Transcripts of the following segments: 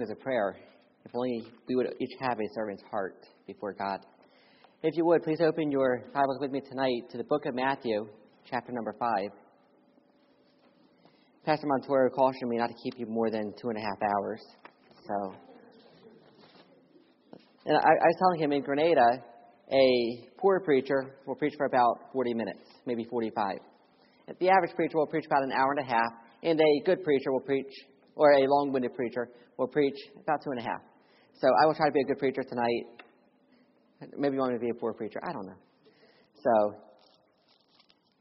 as a prayer. If only we would each have a servant's heart before God. If you would, please open your Bibles with me tonight to the book of Matthew, chapter number 5. Pastor Montoya cautioned me not to keep you more than two and a half hours. So, and I, I was telling him in Grenada, a poor preacher will preach for about 40 minutes, maybe 45. The average preacher will preach about an hour and a half, and a good preacher will preach or a long winded preacher will preach about two and a half. So I will try to be a good preacher tonight. Maybe you want me to be a poor preacher. I don't know. So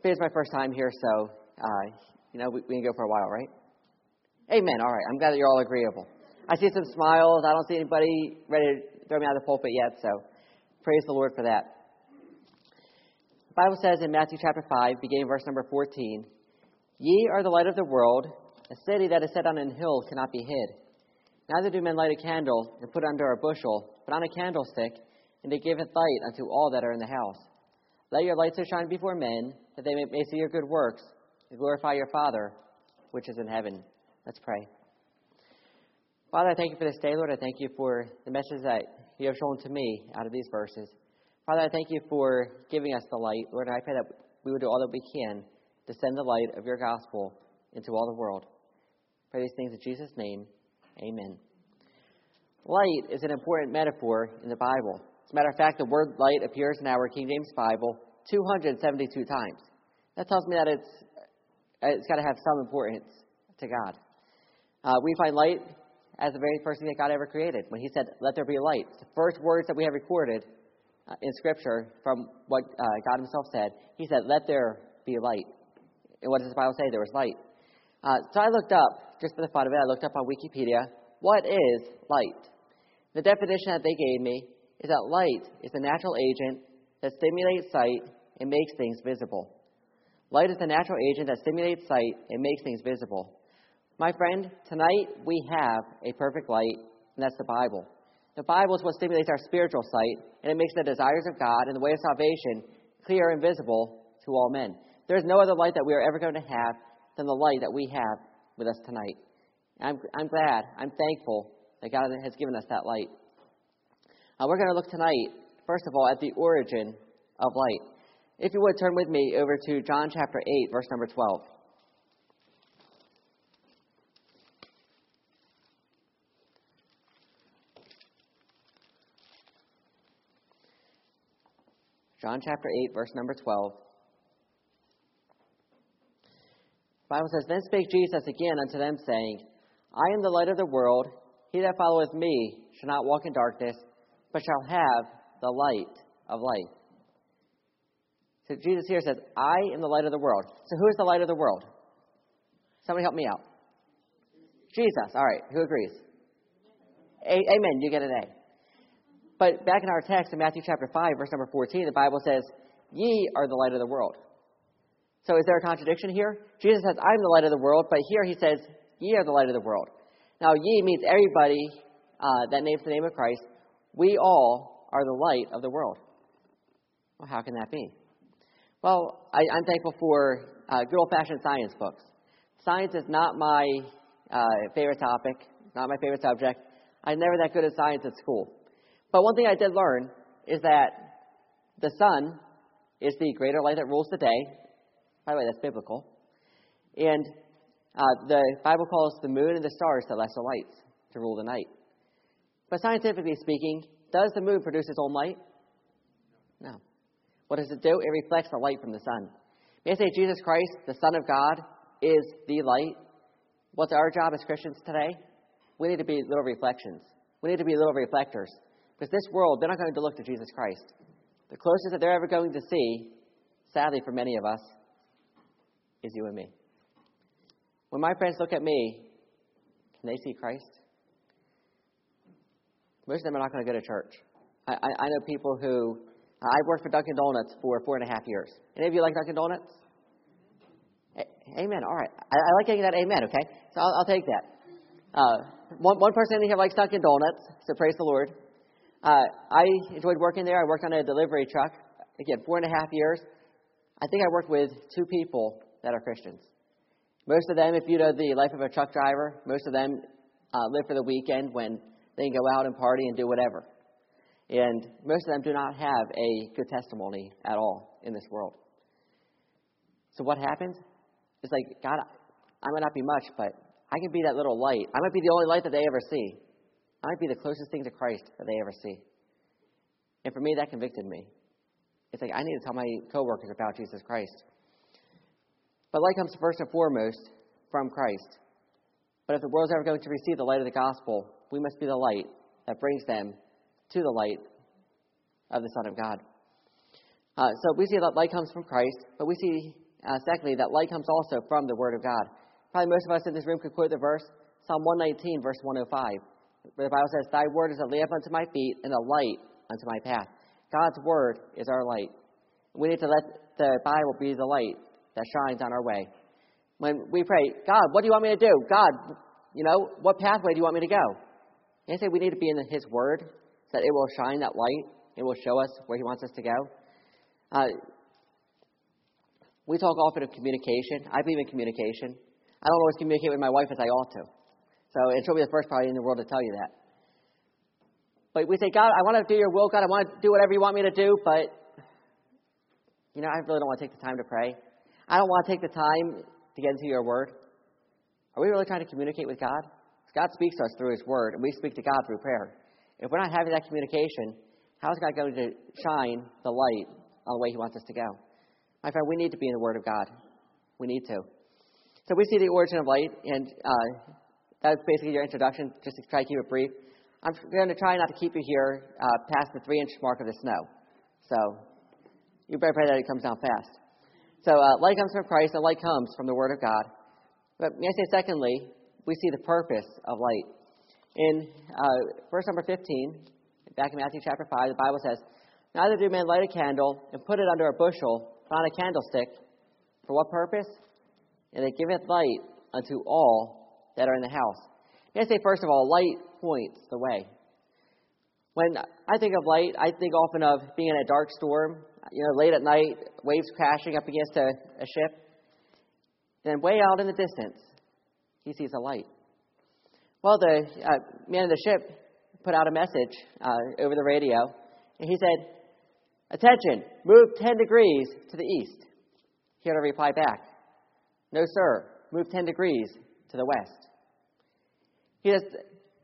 it's my first time here, so uh, you know we, we can go for a while, right? Amen. All right. I'm glad that you're all agreeable. I see some smiles. I don't see anybody ready to throw me out of the pulpit yet, so praise the Lord for that. The Bible says in Matthew chapter 5, beginning verse number 14, Ye are the light of the world. A city that is set on an hill cannot be hid. Neither do men light a candle and put it under a bushel, but on a candlestick, and it light unto all that are in the house. Let your light so shine before men, that they may see your good works, and glorify your Father, which is in heaven. Let's pray. Father, I thank you for this day, Lord. I thank you for the message that you have shown to me out of these verses. Father, I thank you for giving us the light, Lord, and I pray that we would do all that we can to send the light of your gospel into all the world. Pray these things in Jesus' name. Amen. Light is an important metaphor in the Bible. As a matter of fact, the word light appears in our King James Bible 272 times. That tells me that it's, it's got to have some importance to God. Uh, we find light as the very first thing that God ever created. When He said, Let there be light, It's the first words that we have recorded uh, in Scripture from what uh, God Himself said, He said, Let there be light. And what does the Bible say? There was light. Uh, so I looked up, just for the fun of it, I looked up on Wikipedia, what is light? The definition that they gave me is that light is the natural agent that stimulates sight and makes things visible. Light is the natural agent that stimulates sight and makes things visible. My friend, tonight we have a perfect light, and that's the Bible. The Bible is what stimulates our spiritual sight, and it makes the desires of God and the way of salvation clear and visible to all men. There is no other light that we are ever going to have than the light that we have with us tonight. I'm, I'm glad, I'm thankful that God has given us that light. Uh, we're going to look tonight, first of all, at the origin of light. If you would turn with me over to John chapter 8, verse number 12. John chapter 8, verse number 12. The Bible says, Then spake Jesus again unto them, saying, I am the light of the world. He that followeth me shall not walk in darkness, but shall have the light of life. So Jesus here says, I am the light of the world. So who is the light of the world? Somebody help me out. Jesus. All right. Who agrees? A- amen. You get an A. But back in our text in Matthew chapter 5, verse number 14, the Bible says, Ye are the light of the world. So is there a contradiction here? Jesus says, I'm the light of the world, but here he says, Ye are the light of the world. Now, ye means everybody uh, that names the name of Christ. We all are the light of the world. Well, how can that be? Well, I, am thankful for uh, good old fashioned science books. Science is not my uh, favorite topic, not my favorite subject. I'm never that good at science at school. But one thing I did learn is that the sun is the greater light that rules the day, by the way, that's biblical. And uh, the Bible calls the moon and the stars celestial lights to rule the night. But scientifically speaking, does the moon produce its own light? No. What does it do? It reflects the light from the sun. May I say Jesus Christ, the Son of God, is the light? What's our job as Christians today? We need to be little reflections. We need to be little reflectors. Because this world, they're not going to look to Jesus Christ. The closest that they're ever going to see, sadly for many of us, is you and me. When my friends look at me, can they see Christ? Most of them are not going to go to church. I, I, I know people who. I worked for Dunkin' Donuts for four and a half years. Any of you like Dunkin' Donuts? A- amen. All right. I, I, like getting that amen, okay? So I'll, I'll take that. Uh, one, one person in here likes Dunkin' Donuts, so praise the Lord. Uh, I enjoyed working there. I worked on a delivery truck. Again, four and a half years. I think I worked with two people that are Christians. Most of them, if you know the life of a truck driver, most of them uh, live for the weekend when they can go out and party and do whatever. And most of them do not have a good testimony at all in this world. So what happens? It's like, God, I might not be much, but I can be that little light. I might be the only light that they ever see. I might be the closest thing to Christ that they ever see. And for me, that convicted me. It's like I need to tell my coworkers about Jesus Christ. But light comes first and foremost from Christ. But if the world's ever going to receive the light of the gospel, we must be the light that brings them to the light of the Son of God. Uh, so we see that light comes from Christ, but we see, uh, secondly, that light comes also from the Word of God. Probably most of us in this room could quote the verse, Psalm 119, verse 105, where the Bible says, Thy word is a lamp unto my feet and a light unto my path. God's word is our light. We need to let the Bible be the light that shines on our way. When we pray, God, what do you want me to do? God, you know, what pathway do you want me to go? I say we need to be in His Word so that it will shine that light. It will show us where He wants us to go. Uh, we talk often of communication. I believe in communication. I don't always communicate with my wife as I ought to. So, and she'll be the first probably in the world to tell you that. But we say, God, I want to do your will. God, I want to do whatever you want me to do, but, you know, I really don't want to take the time to pray. I don't want to take the time to get into your word. Are we really trying to communicate with God? God speaks to us through his word, and we speak to God through prayer. If we're not having that communication, how is God going to shine the light on the way he wants us to go? My friend, we need to be in the word of God. We need to. So we see the origin of light, and uh, that's basically your introduction, just to try to keep it brief. I'm going to try not to keep you here uh, past the three inch mark of the snow. So you better pray that it comes down fast. So uh, light comes from Christ, and light comes from the Word of God. But may I say, secondly, we see the purpose of light. In uh, verse number 15, back in Matthew chapter 5, the Bible says, Neither do men light a candle and put it under a bushel, but on a candlestick. For what purpose? And it giveth light unto all that are in the house. May I say, first of all, light points the way. When I think of light, I think often of being in a dark storm, you know, late at night, waves crashing up against a, a ship. Then, way out in the distance, he sees a light. Well, the uh, man of the ship put out a message uh, over the radio, and he said, Attention, move 10 degrees to the east. He had a reply back, No, sir, move 10 degrees to the west. He says,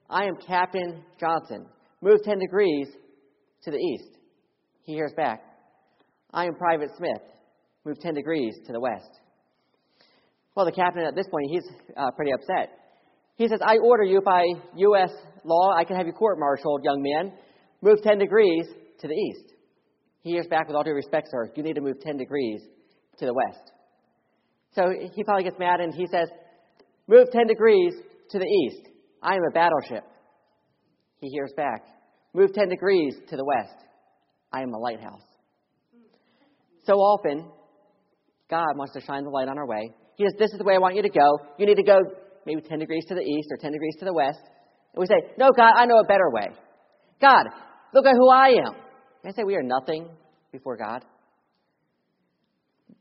I am Captain Johnson. Move 10 degrees to the east. He hears back, I am Private Smith. Move 10 degrees to the west. Well, the captain at this point, he's uh, pretty upset. He says, I order you by U.S. law, I can have you court martialed, young man. Move 10 degrees to the east. He hears back with all due respect, sir, you need to move 10 degrees to the west. So he probably gets mad and he says, Move 10 degrees to the east. I am a battleship. He hears back, Move 10 degrees to the west. I am a lighthouse. So often, God wants to shine the light on our way. He says, This is the way I want you to go. You need to go maybe 10 degrees to the east or 10 degrees to the west. And we say, No, God, I know a better way. God, look at who I am. Can I say we are nothing before God?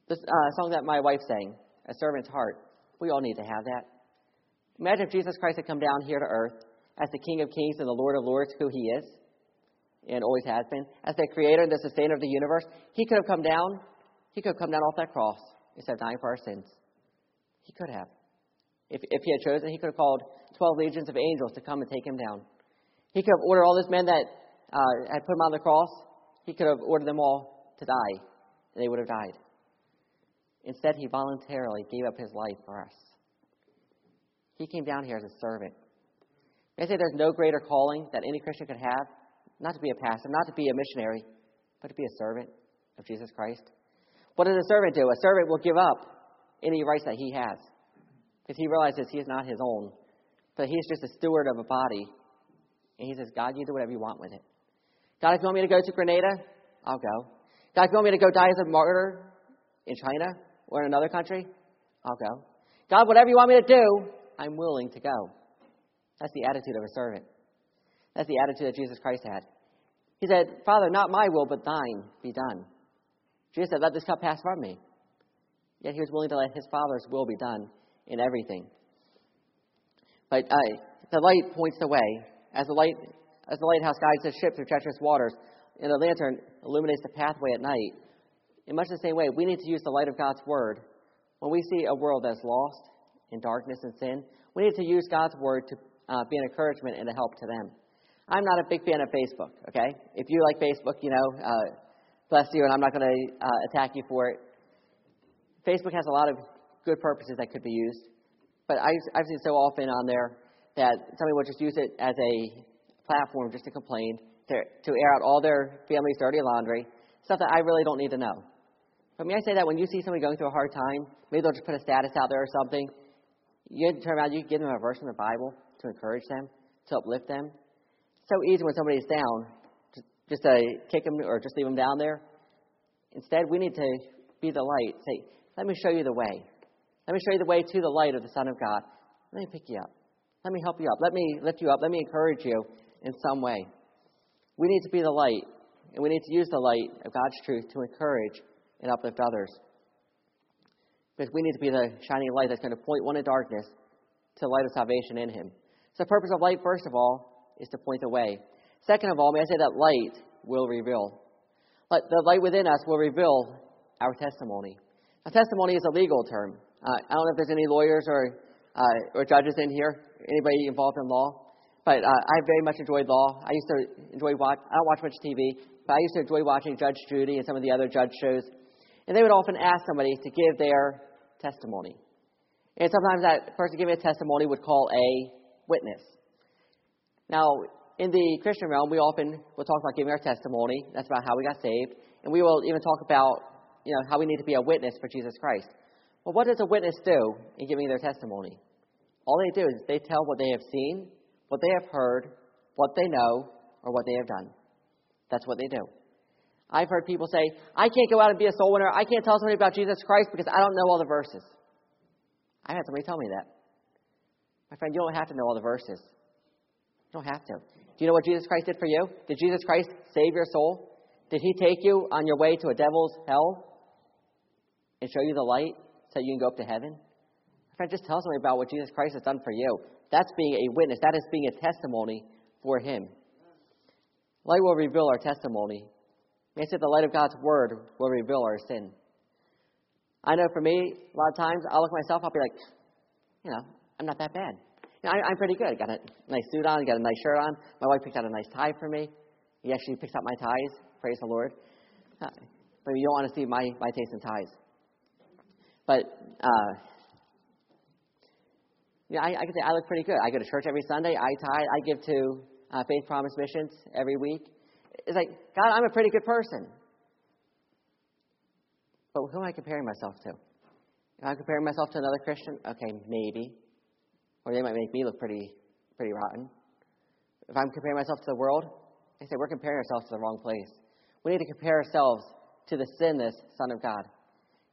This uh, song that my wife sang, A Servant's Heart, we all need to have that. Imagine if Jesus Christ had come down here to earth as the King of Kings and the Lord of Lords, who He is and always has been, as the Creator and the Sustainer of the universe. He could have come down. He could have come down off that cross instead of dying for our sins. He could have. If, if he had chosen, he could have called 12 legions of angels to come and take him down. He could have ordered all those men that uh, had put him on the cross, he could have ordered them all to die, they would have died. Instead, he voluntarily gave up his life for us. He came down here as a servant. I say there's no greater calling that any Christian could have, not to be a pastor, not to be a missionary, but to be a servant of Jesus Christ. What does a servant do? A servant will give up any rights that he has. Because he realizes he is not his own, but he's just a steward of a body. And he says, God, you do whatever you want with it. God, if you want me to go to Grenada, I'll go. God, if you want me to go die as a martyr in China or in another country, I'll go. God, whatever you want me to do, I'm willing to go. That's the attitude of a servant. That's the attitude that Jesus Christ had. He said, Father, not my will, but thine be done. Jesus said, Let this cup pass from me. Yet he was willing to let his Father's will be done in everything. But uh, the light points the way. As the light, as the lighthouse guides the ship through treacherous waters, and the lantern illuminates the pathway at night. In much the same way, we need to use the light of God's word. When we see a world that's lost in darkness and sin, we need to use God's word to uh, be an encouragement and a help to them. I'm not a big fan of Facebook, okay? If you like Facebook, you know, uh, bless you, and I'm not going to uh, attack you for it. Facebook has a lot of good purposes that could be used, but I've, I've seen so often on there that somebody will just use it as a platform just to complain, to, to air out all their family's dirty laundry, stuff that I really don't need to know. But may I say that when you see somebody going through a hard time, maybe they'll just put a status out there or something, you turn around, you give them a verse from the Bible to encourage them, to uplift them. So easy when somebody's down, just, just to kick them or just leave them down there. Instead, we need to be the light. Say, let me show you the way. Let me show you the way to the light of the Son of God. Let me pick you up. Let me help you up. Let me lift you up. Let me encourage you in some way. We need to be the light, and we need to use the light of God's truth to encourage and uplift others. Because we need to be the shining light that's going to point one in darkness to the light of salvation in him. So the purpose of light, first of all, is to point the way. Second of all, may I say that light will reveal. But the light within us will reveal our testimony. A testimony is a legal term. Uh, I don't know if there's any lawyers or, uh, or judges in here, anybody involved in law, but uh, I very much enjoyed law. I used to enjoy watch. I don't watch much TV, but I used to enjoy watching Judge Judy and some of the other judge shows. And they would often ask somebody to give their testimony. And sometimes that person giving a testimony would call a witness. Now, in the Christian realm, we often will talk about giving our testimony. That's about how we got saved. And we will even talk about, you know, how we need to be a witness for Jesus Christ. Well, what does a witness do in giving their testimony? All they do is they tell what they have seen, what they have heard, what they know, or what they have done. That's what they do. I've heard people say, I can't go out and be a soul winner. I can't tell somebody about Jesus Christ because I don't know all the verses. I've had somebody tell me that. My friend, you don't have to know all the verses. You don't have to. Do you know what Jesus Christ did for you? Did Jesus Christ save your soul? Did he take you on your way to a devil's hell and show you the light so you can go up to heaven? Friend, just tell somebody about what Jesus Christ has done for you. That's being a witness. That is being a testimony for him. Light will reveal our testimony. I say the light of God's word will reveal our sin. I know for me, a lot of times I'll look at myself, I'll be like, you know, I'm not that bad. You know, I, am pretty good. I got a nice suit on, got a nice shirt on. My wife picked out a nice tie for me. He actually picks out my ties. Praise the Lord. Uh, but you don't want to see my, my taste in ties. But, uh, yeah, I, I can say I look pretty good. I go to church every Sunday. I tithe. I give to uh, Faith Promise Missions every week. It's like, God, I'm a pretty good person. But who am I comparing myself to? Am I comparing myself to another Christian? Okay, maybe. Or they might make me look pretty, pretty rotten. If I'm comparing myself to the world, I say we're comparing ourselves to the wrong place. We need to compare ourselves to the sinless Son of God.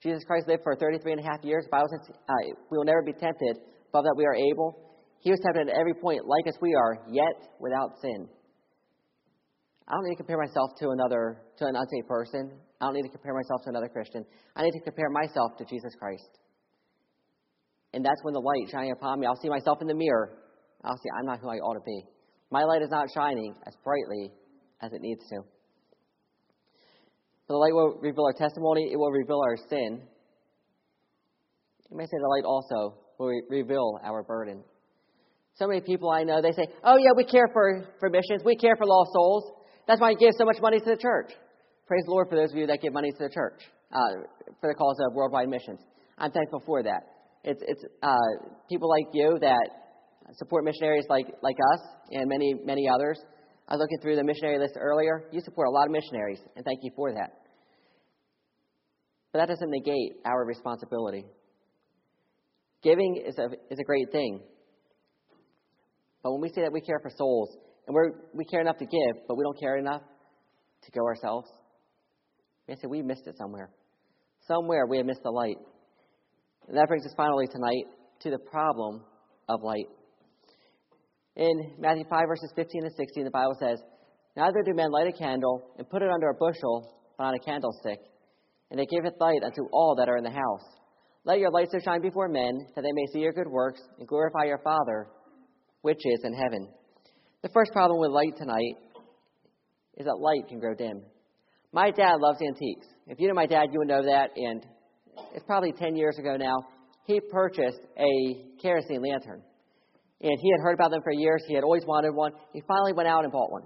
Jesus Christ lived for 33 and a half years. The Bible says uh, we will never be tempted above that we are able. He was tempted at every point, like as we are, yet without sin. I don't need to compare myself to another, to an unsaved person. I don't need to compare myself to another Christian. I need to compare myself to Jesus Christ. And that's when the light shining upon me, I'll see myself in the mirror. I'll see I'm not who I ought to be. My light is not shining as brightly as it needs to. But the light will reveal our testimony, it will reveal our sin. You may say the light also will re- reveal our burden. So many people I know, they say, Oh, yeah, we care for, for missions, we care for lost souls. That's why I give so much money to the church. Praise the Lord for those of you that give money to the church uh, for the cause of worldwide missions. I'm thankful for that. It's, it's uh, people like you that support missionaries like, like us and many, many others. I was looking through the missionary list earlier. You support a lot of missionaries, and thank you for that. But that doesn't negate our responsibility. Giving is a, is a great thing. But when we say that we care for souls, and we're, we care enough to give, but we don't care enough to go ourselves. We say we missed it somewhere. Somewhere we have missed the light. And that brings us finally tonight to the problem of light. In Matthew 5, verses 15 and 16, the Bible says, Neither do men light a candle and put it under a bushel, but on a candlestick, and it giveth light unto all that are in the house. Let your light so shine before men, that they may see your good works and glorify your Father which is in heaven. The first problem with light tonight is that light can grow dim. My dad loves antiques. If you know my dad, you would know that. And it's probably 10 years ago now. He purchased a kerosene lantern. And he had heard about them for years. He had always wanted one. He finally went out and bought one.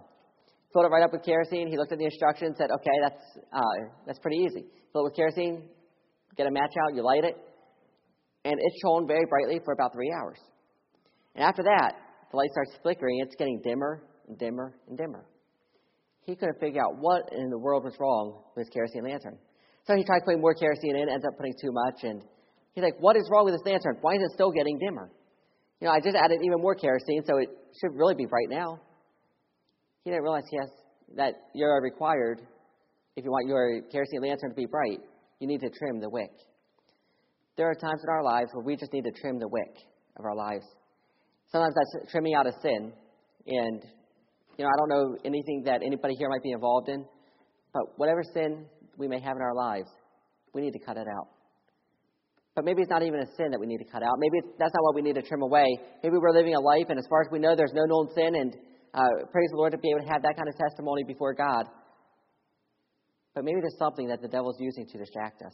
Filled it right up with kerosene. He looked at the instructions, said, okay, that's, uh, that's pretty easy. Fill it with kerosene, get a match out, you light it, and it shone very brightly for about three hours. And after that, the light starts flickering. It's getting dimmer and dimmer and dimmer. He couldn't figure out what in the world was wrong with his kerosene lantern. So he tried putting more kerosene in, ends up putting too much, and he's like, what is wrong with this lantern? Why is it still getting dimmer? You know, I just added even more kerosene, so it should really be bright now. He didn't realize, yes, that you're required, if you want your kerosene lantern to be bright, you need to trim the wick. There are times in our lives where we just need to trim the wick of our lives. Sometimes that's trimming out a sin. And, you know, I don't know anything that anybody here might be involved in, but whatever sin we may have in our lives, we need to cut it out. But maybe it's not even a sin that we need to cut out. Maybe that's not what we need to trim away. Maybe we're living a life, and as far as we know, there's no known sin, and uh, praise the Lord to be able to have that kind of testimony before God. But maybe there's something that the devil's using to distract us.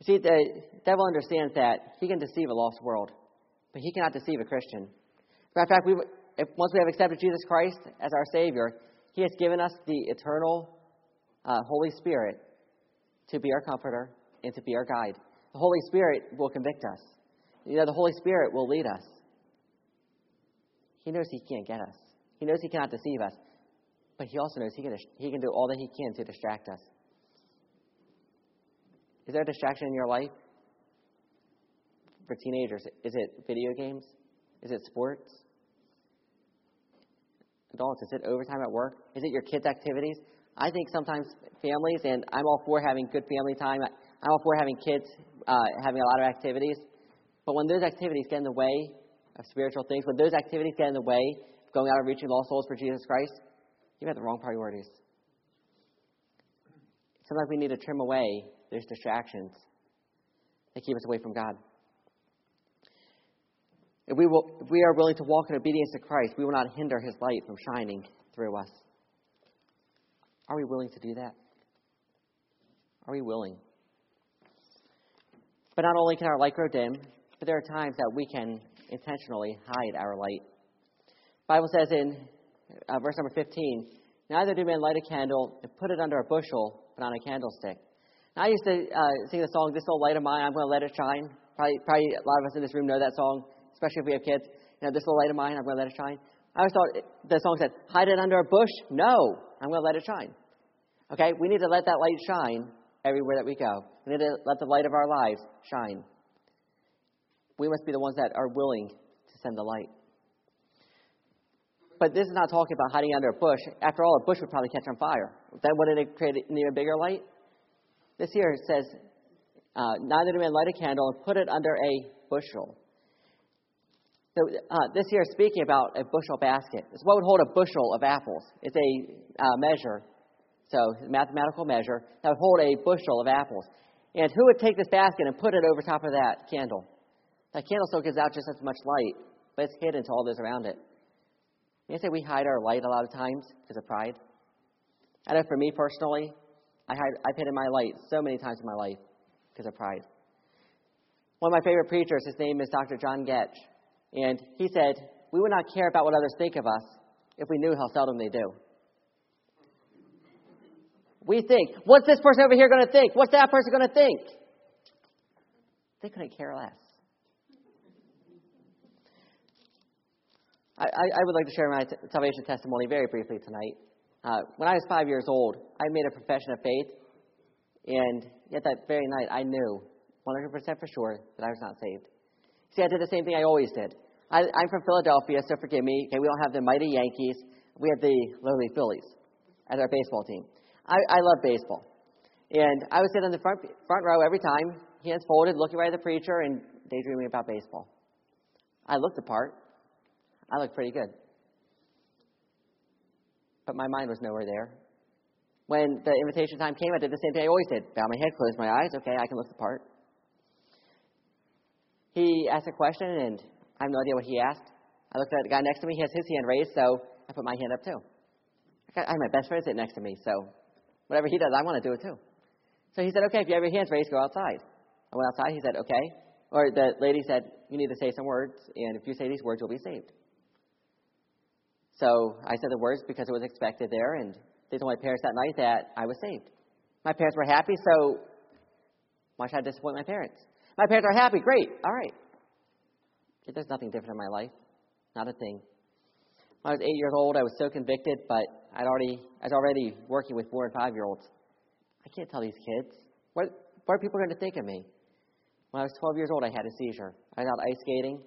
You see, the devil understands that he can deceive a lost world, but he cannot deceive a Christian. In fact, we, if, once we have accepted Jesus Christ as our Savior, He has given us the eternal uh, Holy Spirit to be our comforter and to be our guide. The Holy Spirit will convict us. You know, the Holy Spirit will lead us. He knows He can't get us. He knows He cannot deceive us. But He also knows He can, he can do all that He can to distract us. Is there a distraction in your life? For teenagers, is it video games? Is it sports? Adults, is it overtime at work? Is it your kids' activities? I think sometimes families, and I'm all for having good family time. I'm all for having kids uh, having a lot of activities. But when those activities get in the way of spiritual things, when those activities get in the way of going out and reaching lost souls for Jesus Christ, you've got the wrong priorities. Sometimes we need to trim away those distractions that keep us away from God. If we, will, if we are willing to walk in obedience to Christ, we will not hinder his light from shining through us. Are we willing to do that? Are we willing? But not only can our light grow dim, but there are times that we can intentionally hide our light. The Bible says in uh, verse number 15, Neither do men light a candle and put it under a bushel, but on a candlestick. Now, I used to uh, sing the song, This Old Light of Mine, I'm going to let it shine. Probably, probably a lot of us in this room know that song, especially if we have kids. You know, this little light of mine, I'm going to let it shine. I always thought the song said, hide it under a bush. No, I'm going to let it shine. Okay, we need to let that light shine everywhere that we go. We need to let the light of our lives shine. We must be the ones that are willing to send the light. But this is not talking about hiding under a bush. After all, a bush would probably catch on fire. Then wouldn't it create an even bigger light? This here says, uh, neither do men light a candle and put it under a bushel. So uh, this here is speaking about a bushel basket. It's what would hold a bushel of apples. It's a uh, measure, so a mathematical measure that would hold a bushel of apples. And who would take this basket and put it over top of that candle? That candle still gives out just as much light, but it's hidden to all those around it. You say we hide our light a lot of times because of pride. I know for me personally, I hide, I've hidden my light so many times in my life because of pride. One of my favorite preachers, his name is Dr. John Goetsch, and he said, We would not care about what others think of us if we knew how seldom they do. We think, what's this person over here going to think? What's that person going to think? They couldn't care less. I, I, would like to share my salvation testimony very briefly tonight. Uh, when I was five years old, I made a profession of faith, and yet that very night I knew 100% for sure that I was not saved. See, I did the same thing I always did. I, am from Philadelphia, so forgive me. Okay, we don't have the mighty Yankees. We have the lowly Phillies as our baseball team. I, I love baseball. And I would sit in the front, front row every time, hands folded, looking right at the preacher and daydreaming about baseball. I looked the part. I looked pretty good. But my mind was nowhere there. When the invitation time came, I did the same thing I always did. Bow my head, close my eyes. Okay, I can look the part. He asked a question, and I have no idea what he asked. I looked at the guy next to me. He has his hand raised, so I put my hand up too. I have my best friend sitting next to me, so whatever he does, I want to do it too. So he said, okay, if you have your hands raised, go outside. I went outside. He said, okay. Or the lady said, you need to say some words, and if you say these words, you'll be saved. So I said the words because it was expected there, and they told my parents that night that I was saved. My parents were happy, so why should I disappoint my parents? My parents are happy, great, all right. There's nothing different in my life, not a thing. When I was eight years old, I was so convicted, but I'd already, I was already working with four and five year olds. I can't tell these kids. What, what are people going to think of me? When I was 12 years old, I had a seizure. I was out ice skating,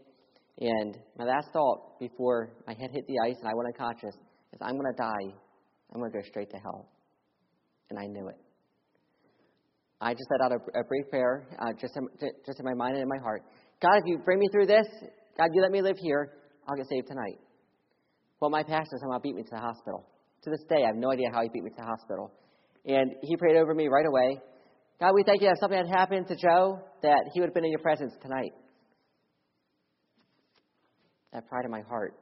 and my last thought before my head hit the ice and I went unconscious is, I'm going to die. I'm going to go straight to hell. And I knew it. I just said out a, a brief prayer, uh, just, in, just in my mind and in my heart. God, if you bring me through this, God, you let me live here, I'll get saved tonight. Well, my pastor somehow beat me to the hospital. To this day, I have no idea how he beat me to the hospital. And he prayed over me right away. God, we thank you that something had happened to Joe, that he would have been in your presence tonight. That pride in my heart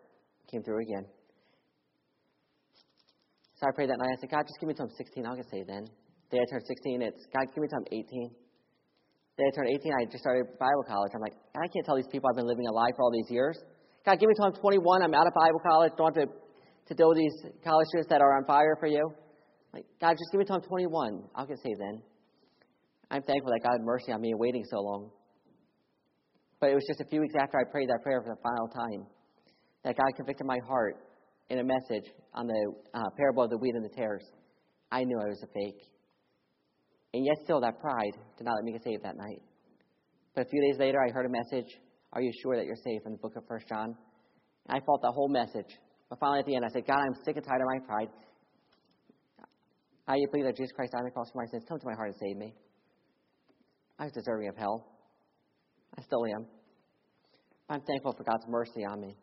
came through again. So I prayed that night. I said, God, just give me till I'm 16. I'll get saved then. The day I turned 16, it's, God, give me till I'm 18. The day I turned 18, I just started Bible college. I'm like, I can't tell these people I've been living a lie for all these years. God, give me till I'm 21. I'm out of Bible college. Don't have to, to deal with these college students that are on fire for you. Like, God, just give me till I'm 21. I'll get saved then. I'm thankful that God had mercy on me waiting so long. But it was just a few weeks after I prayed that prayer for the final time that God convicted my heart in a message on the uh, parable of the wheat and the tares. I knew I was a fake. And yet, still, that pride did not let me get saved that night. But a few days later, I heard a message Are you sure that you're saved from the book of First John? And I felt the whole message. But finally, at the end, I said, God, I'm sick and tired of my pride. I believe that Jesus Christ died on the cross for my sins. Come to my heart and save me. I was deserving of hell. I still am. I'm thankful for God's mercy on me.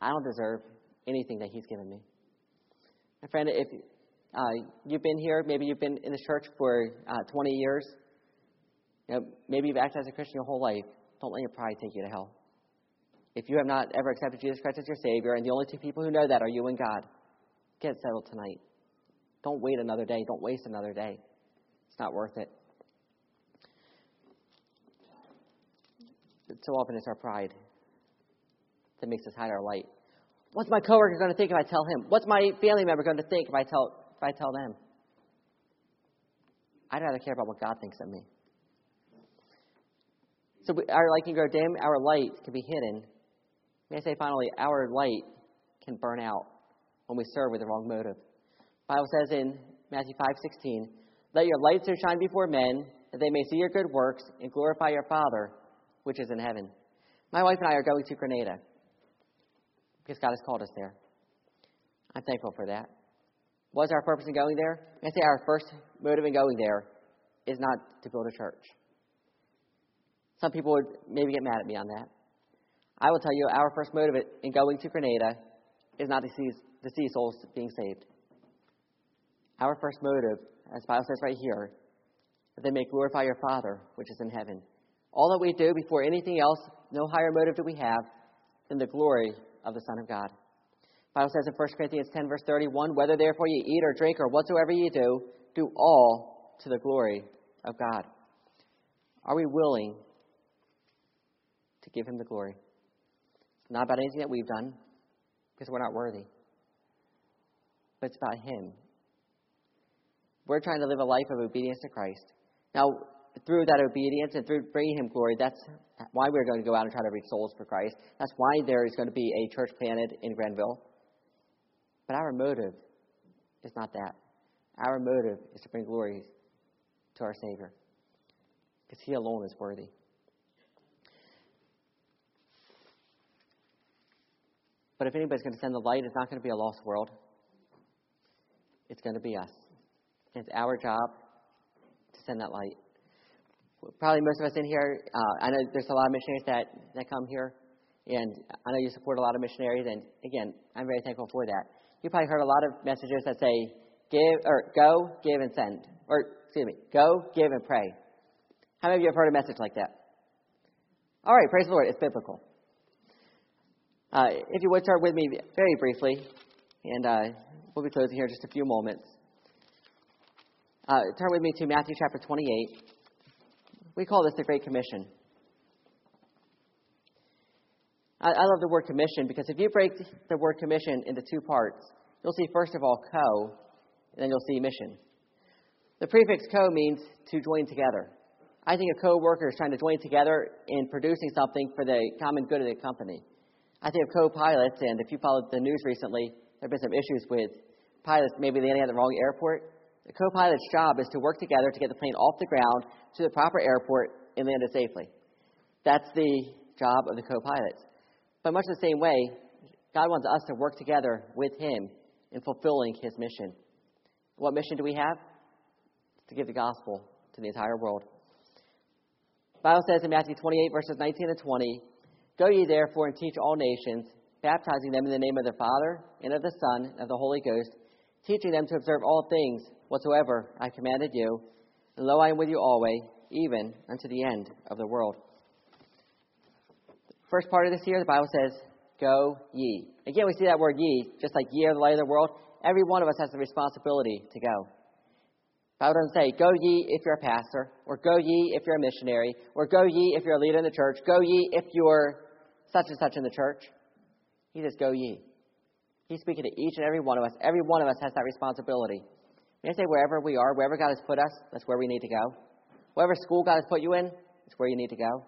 I don't deserve anything that He's given me. My friend, if uh, you've been here, maybe you've been in the church for uh, 20 years, you know, maybe you've acted as a Christian your whole life, don't let your pride take you to hell. If you have not ever accepted Jesus Christ as your Savior, and the only two people who know that are you and God, get settled tonight. Don't wait another day. Don't waste another day. It's not worth it. so often it's our pride that makes us hide our light. What's my coworker going to think if I tell him? What's my family member going to think if I tell if I tell them? I'd rather care about what God thinks of me. So we, our light can grow dim, our light can be hidden. May I say finally, our light can burn out when we serve with the wrong motive. The Bible says in Matthew 5:16, "Let your light so shine before men that they may see your good works and glorify your Father which is in heaven. My wife and I are going to Grenada because God has called us there. I'm thankful for that. What is our purpose in going there? I say our first motive in going there is not to build a church. Some people would maybe get mad at me on that. I will tell you, our first motive in going to Grenada is not to see, to see souls being saved. Our first motive, as Bible says right here, that they may glorify your Father which is in heaven. All that we do before anything else, no higher motive do we have than the glory of the Son of God. Bible says in 1 Corinthians 10, verse 31, Whether therefore you eat or drink or whatsoever you do, do all to the glory of God. Are we willing to give Him the glory? It's Not about anything that we've done, because we're not worthy, but it's about Him. We're trying to live a life of obedience to Christ. Now, through that obedience and through bringing Him glory, that's why we're going to go out and try to reach souls for Christ. That's why there is going to be a church planted in Grenville. But our motive is not that. Our motive is to bring glory to our Savior because He alone is worthy. But if anybody's going to send the light, it's not going to be a lost world. It's going to be us. It's our job to send that light probably most of us in here, uh, I know there's a lot of missionaries that, that come here, and I know you support a lot of missionaries, and again, I'm very thankful for that. You probably heard a lot of messages that say, give, or go, give, and send. Or, excuse me, go, give, and pray. How many of you have heard a message like that? All right, praise the Lord, it's biblical. Uh, if you would start with me very briefly, and uh, we'll be closing here in just a few moments. Uh, turn with me to Matthew chapter 28. We call this the Great Commission. I, I love the word commission because if you break the word commission into two parts, you'll see first of all co, and then you'll see mission. The prefix co means to join together. I think a co-worker is trying to join together in producing something for the common good of the company. I think of co-pilots, and if you followed the news recently, there have been some issues with pilots. Maybe landed at the wrong airport. The co-pilot's job is to work together to get the plane off the ground to the proper airport and land it safely. That's the job of the co-pilots. But much the same way, God wants us to work together with Him in fulfilling His mission. What mission do we have? To give the gospel to the entire world. The Bible says in Matthew 28, verses 19 and 20, Go ye therefore and teach all nations, baptizing them in the name of the Father, and of the Son, and of the Holy Ghost, teaching them to observe all things whatsoever I commanded you. And lo, I am with you always, even unto the end of the world. First part of this year, the Bible says, Go ye. Again, we see that word ye, just like ye are the light of the world. Every one of us has the responsibility to go. The Bible doesn't say, Go ye if you're a pastor, or go ye if you're a missionary, or go ye if you're a leader in the church, go ye if you're such and such in the church. He says, Go ye. He's speaking to each and every one of us. Every one of us has that responsibility. May I say, wherever we are, wherever God has put us, that's where we need to go. Whatever school God has put you in, that's where you need to go.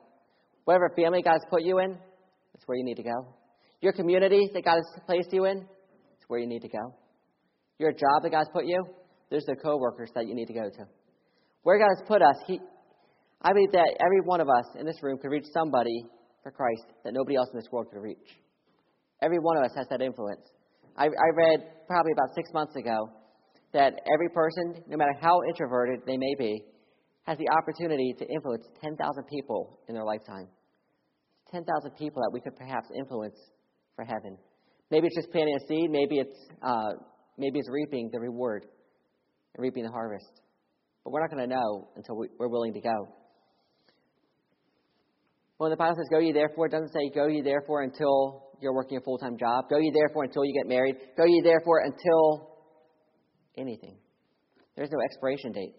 Whatever family God has put you in, that's where you need to go. Your community that God has placed you in, that's where you need to go. Your job that God has put you, there's the co-workers that you need to go to. Where God has put us, He, I believe that every one of us in this room could reach somebody for Christ that nobody else in this world could reach. Every one of us has that influence. I, I read probably about six months ago that every person, no matter how introverted they may be, has the opportunity to influence 10,000 people in their lifetime. 10,000 people that we could perhaps influence for heaven. Maybe it's just planting a seed. Maybe it's uh, maybe it's reaping the reward and reaping the harvest. But we're not going to know until we, we're willing to go. When the Bible says, "Go ye therefore," it doesn't say, "Go ye therefore until you're working a full-time job." Go ye therefore until you get married. Go ye therefore until anything. There's no expiration date.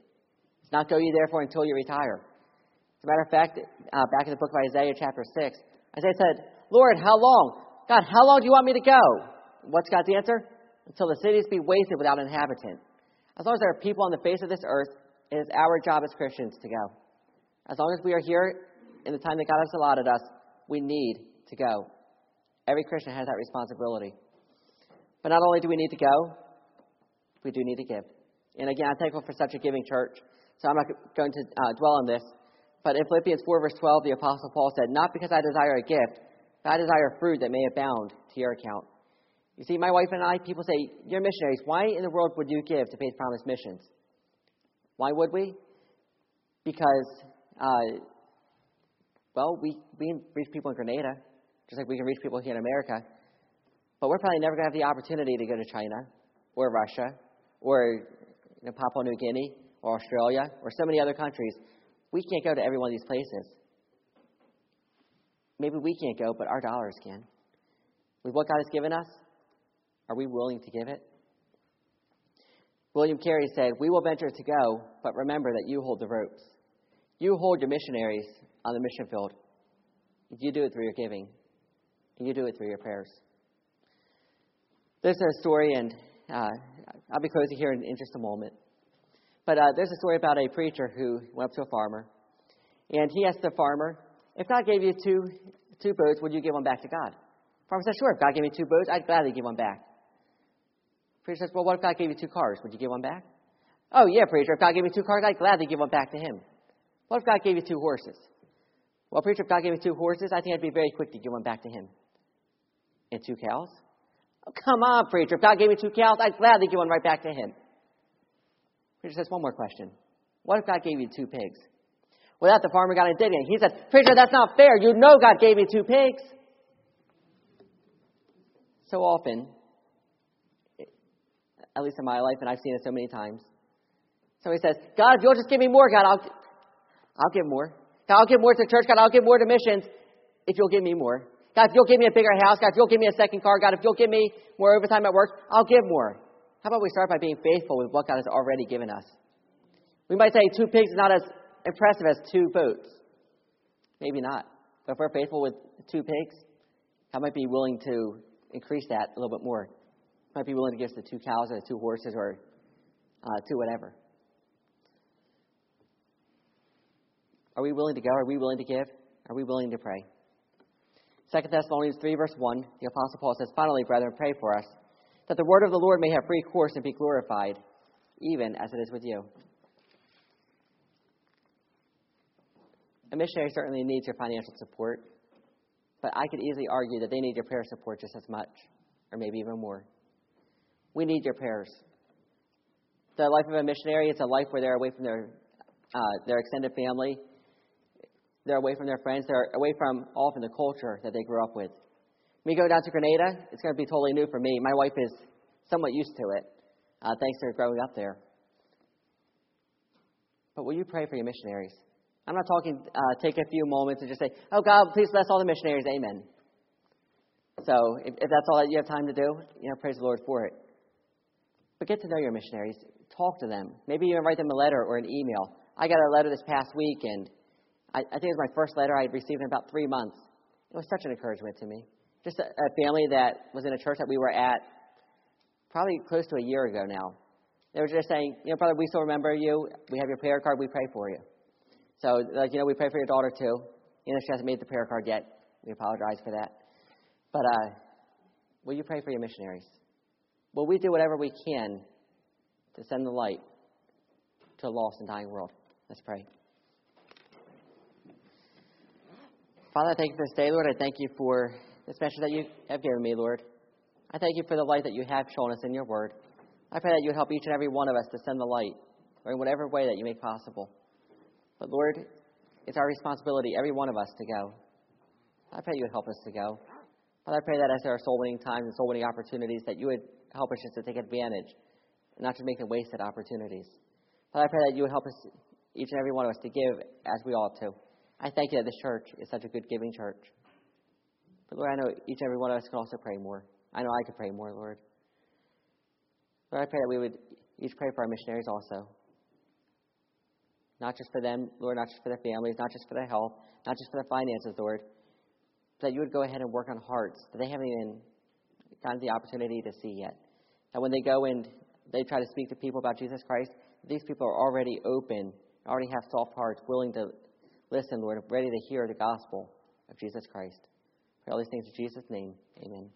It's not go ye therefore until you retire. As a matter of fact, uh, back in the book of Isaiah, chapter 6, Isaiah said, Lord, how long? God, how long do you want me to go? What's God's answer? Until the cities be wasted without inhabitant. As long as there are people on the face of this earth, it is our job as Christians to go. As long as we are here in the time that God has allotted us, we need to go. Every Christian has that responsibility. But not only do we need to go, we do need to give. And again, I'm thankful for such a giving church. So I'm not going to uh, dwell on this. But in Philippians 4, verse 12, the Apostle Paul said, Not because I desire a gift, but I desire fruit that may abound to your account. You see, my wife and I, people say, You're missionaries. Why in the world would you give to Faith Promise Missions? Why would we? Because, uh, well, we, we reach people in Grenada, just like we can reach people here in America. But we're probably never going to have the opportunity to go to China or Russia or you know, Papua New Guinea or Australia or so many other countries. We can't go to every one of these places. Maybe we can't go, but our dollars can. With what God has given us, are we willing to give it? William Carey said, We will venture to go, but remember that you hold the ropes. You hold your missionaries on the mission field. You do it through your giving, and you do it through your prayers. There's a story, and uh, I'll be closing here in, in just a moment. But uh, there's a story about a preacher who went up to a farmer, and he asked the farmer, "If God gave you two two boats, would you give one back to God?" The farmer said, "Sure. If God gave me two boats, I'd gladly give one back." The preacher says, "Well, what if God gave you two cars? Would you give one back?" "Oh yeah, preacher. If God gave me two cars, I'd gladly give one back to Him." What if God gave you two horses? Well, preacher, if God gave me two horses, I think I'd be very quick to give one back to Him. And two cows? Oh, come on, preacher. If God gave me two cows, I'd gladly give one right back to Him. Preacher says, one more question. What if God gave you two pigs? Well, that the farmer got indignant. He said, Preacher, that's not fair. You know God gave me two pigs. So often, at least in my life, and I've seen it so many times, somebody says, God, if you'll just give me more, God, I'll, I'll give more. God, I'll give more to church. God, I'll give more to missions if you'll give me more. God, God, if you'll give me a bigger house, God, if you'll give me a second car, God, if you'll give me more overtime at work, I'll give more. How about we start by being faithful with what God has already given us? We might say two pigs is not as impressive as two boats. Maybe not. But if we're faithful with two pigs, God might be willing to increase that a little bit more. Might be willing to give us the two cows or the two horses or uh, two whatever. Are we willing to go? Are we willing to give? Are we willing to pray? 2 Thessalonians 3, verse 1, the Apostle Paul says, Finally, brethren, pray for us, that the word of the Lord may have free course and be glorified, even as it is with you. A missionary certainly needs your financial support, but I could easily argue that they need your prayer support just as much, or maybe even more. We need your prayers. The life of a missionary is a life where they're away from their uh, their extended family, they're away from their friends, they're away from from the culture that they grew up with. We go down to Grenada, it's going to be totally new for me. My wife is somewhat used to it, uh, thanks to growing up there. But will you pray for your missionaries? I'm not talking, uh, take a few moments and just say, oh God, please bless all the missionaries. Amen. So if, if that's all that you have time to do, you know, praise the Lord for it. But get to know your missionaries. Talk to them. Maybe even write them a letter or an email. I got a letter this past week, and I, I think it was my first letter I had received in about three months. It was such an encouragement to me. Just a, a family that was in a church that we were at probably close to a year ago now. They were just saying, you know, brother, we still remember you. We have your prayer card. We pray for you. So, like, you know, we pray for your daughter too. You know, she hasn't made the prayer card yet. We apologize for that. But uh, will you pray for your missionaries? Will we do whatever we can to send the light to a lost and dying world? Let's pray. Father, I thank you for this day, Lord. I thank you for this message that you have given me, Lord. I thank you for the light that you have shown us in your word. I pray that you would help each and every one of us to send the light, or in whatever way that you make possible. But Lord, it's our responsibility, every one of us, to go. I pray you would help us to go. Father, I pray that as there are soul winning times and soul winning opportunities, that you would help us just to take advantage and not to make them wasted opportunities. Father, I pray that you would help us, each and every one of us, to give as we ought to. I thank you that this church is such a good giving church. But Lord, I know each and every one of us can also pray more. I know I could pray more, Lord. Lord, I pray that we would each pray for our missionaries also not just for them, Lord, not just for their families, not just for their health, not just for their finances, Lord, that you would go ahead and work on hearts that they haven't even gotten the opportunity to see yet. That when they go and they try to speak to people about Jesus Christ, these people are already open, already have soft hearts, willing to listen, Lord, ready to hear the gospel of Jesus Christ. For all these things in Jesus' name, amen.